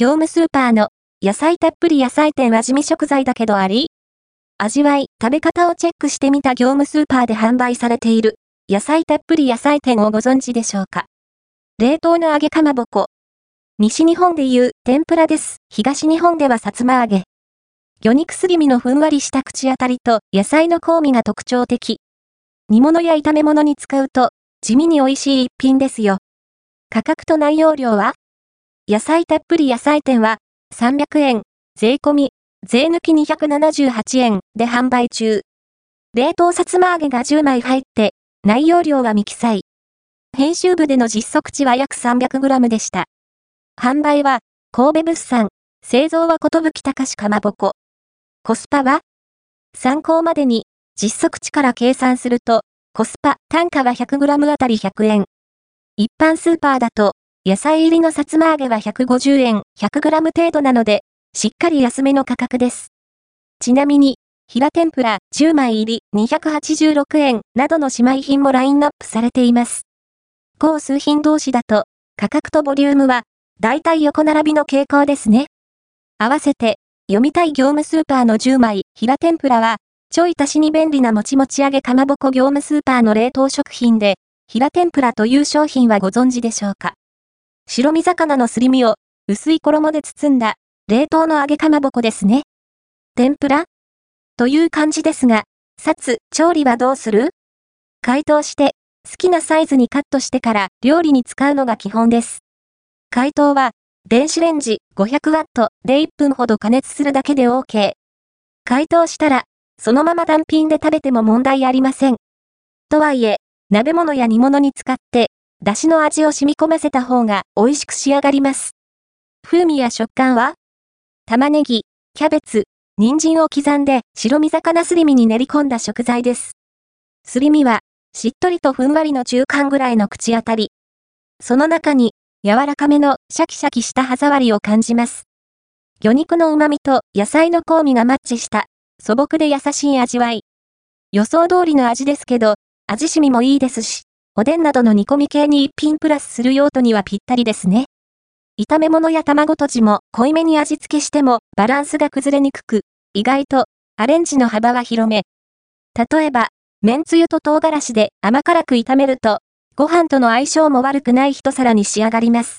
業務スーパーの野菜たっぷり野菜店は地味食材だけどあり味わい、食べ方をチェックしてみた業務スーパーで販売されている野菜たっぷり野菜店をご存知でしょうか？冷凍の揚げかまぼこ。西日本でいう天ぷらです。東日本ではさつま揚げ。魚肉すり身のふんわりした口当たりと野菜の香味が特徴的。煮物や炒め物に使うと地味に美味しい一品ですよ。価格と内容量は？野菜たっぷり野菜店は300円、税込み、税抜き278円で販売中。冷凍さつま揚げが10枚入って、内容量は未記載。編集部での実測値は約 300g でした。販売は、神戸物産、製造はことぶきたかしかまぼこ。コスパは参考までに、実測値から計算すると、コスパ、単価は 100g あたり100円。一般スーパーだと、野菜入りのさつま揚げは150円、100g 程度なので、しっかり安めの価格です。ちなみに、平天ぷら10枚入り286円などの姉妹品もラインナップされています。高数品同士だと、価格とボリュームは、だいたい横並びの傾向ですね。合わせて、読みたい業務スーパーの10枚、平天ぷらは、ちょい足しに便利なもちもち揚げかまぼこ業務スーパーの冷凍食品で、平天ぷらという商品はご存知でしょうか？白身魚のすり身を薄い衣で包んだ冷凍の揚げかまぼこですね。天ぷら？という感じですが、さつ、調理はどうする？解凍して、好きなサイズにカットしてから料理に使うのが基本です。解凍は、電子レンジ 500W で1分ほど加熱するだけで OK。解凍したら、そのまま単品で食べても問題ありません。とはいえ、鍋物や煮物に使って、出汁の味を染み込ませた方が美味しく仕上がります。風味や食感は？玉ねぎ、キャベツ、人参を刻んで白身魚すり身に練り込んだ食材です。すり身は、しっとりとふんわりの中間ぐらいの口当たり。その中に、柔らかめのシャキシャキした歯触りを感じます。魚肉の旨味と野菜の香味がマッチした素朴で優しい味わい。予想通りの味ですけど、味しみもいいですし、おでんなどの煮込み系に一品プラスする用途にはぴったりですね。炒め物や卵とじも濃いめに味付けしてもバランスが崩れにくく、意外とアレンジの幅は広め。例えば、麺つゆと唐辛子で甘辛く炒めると、ご飯との相性も悪くない一皿に仕上がります。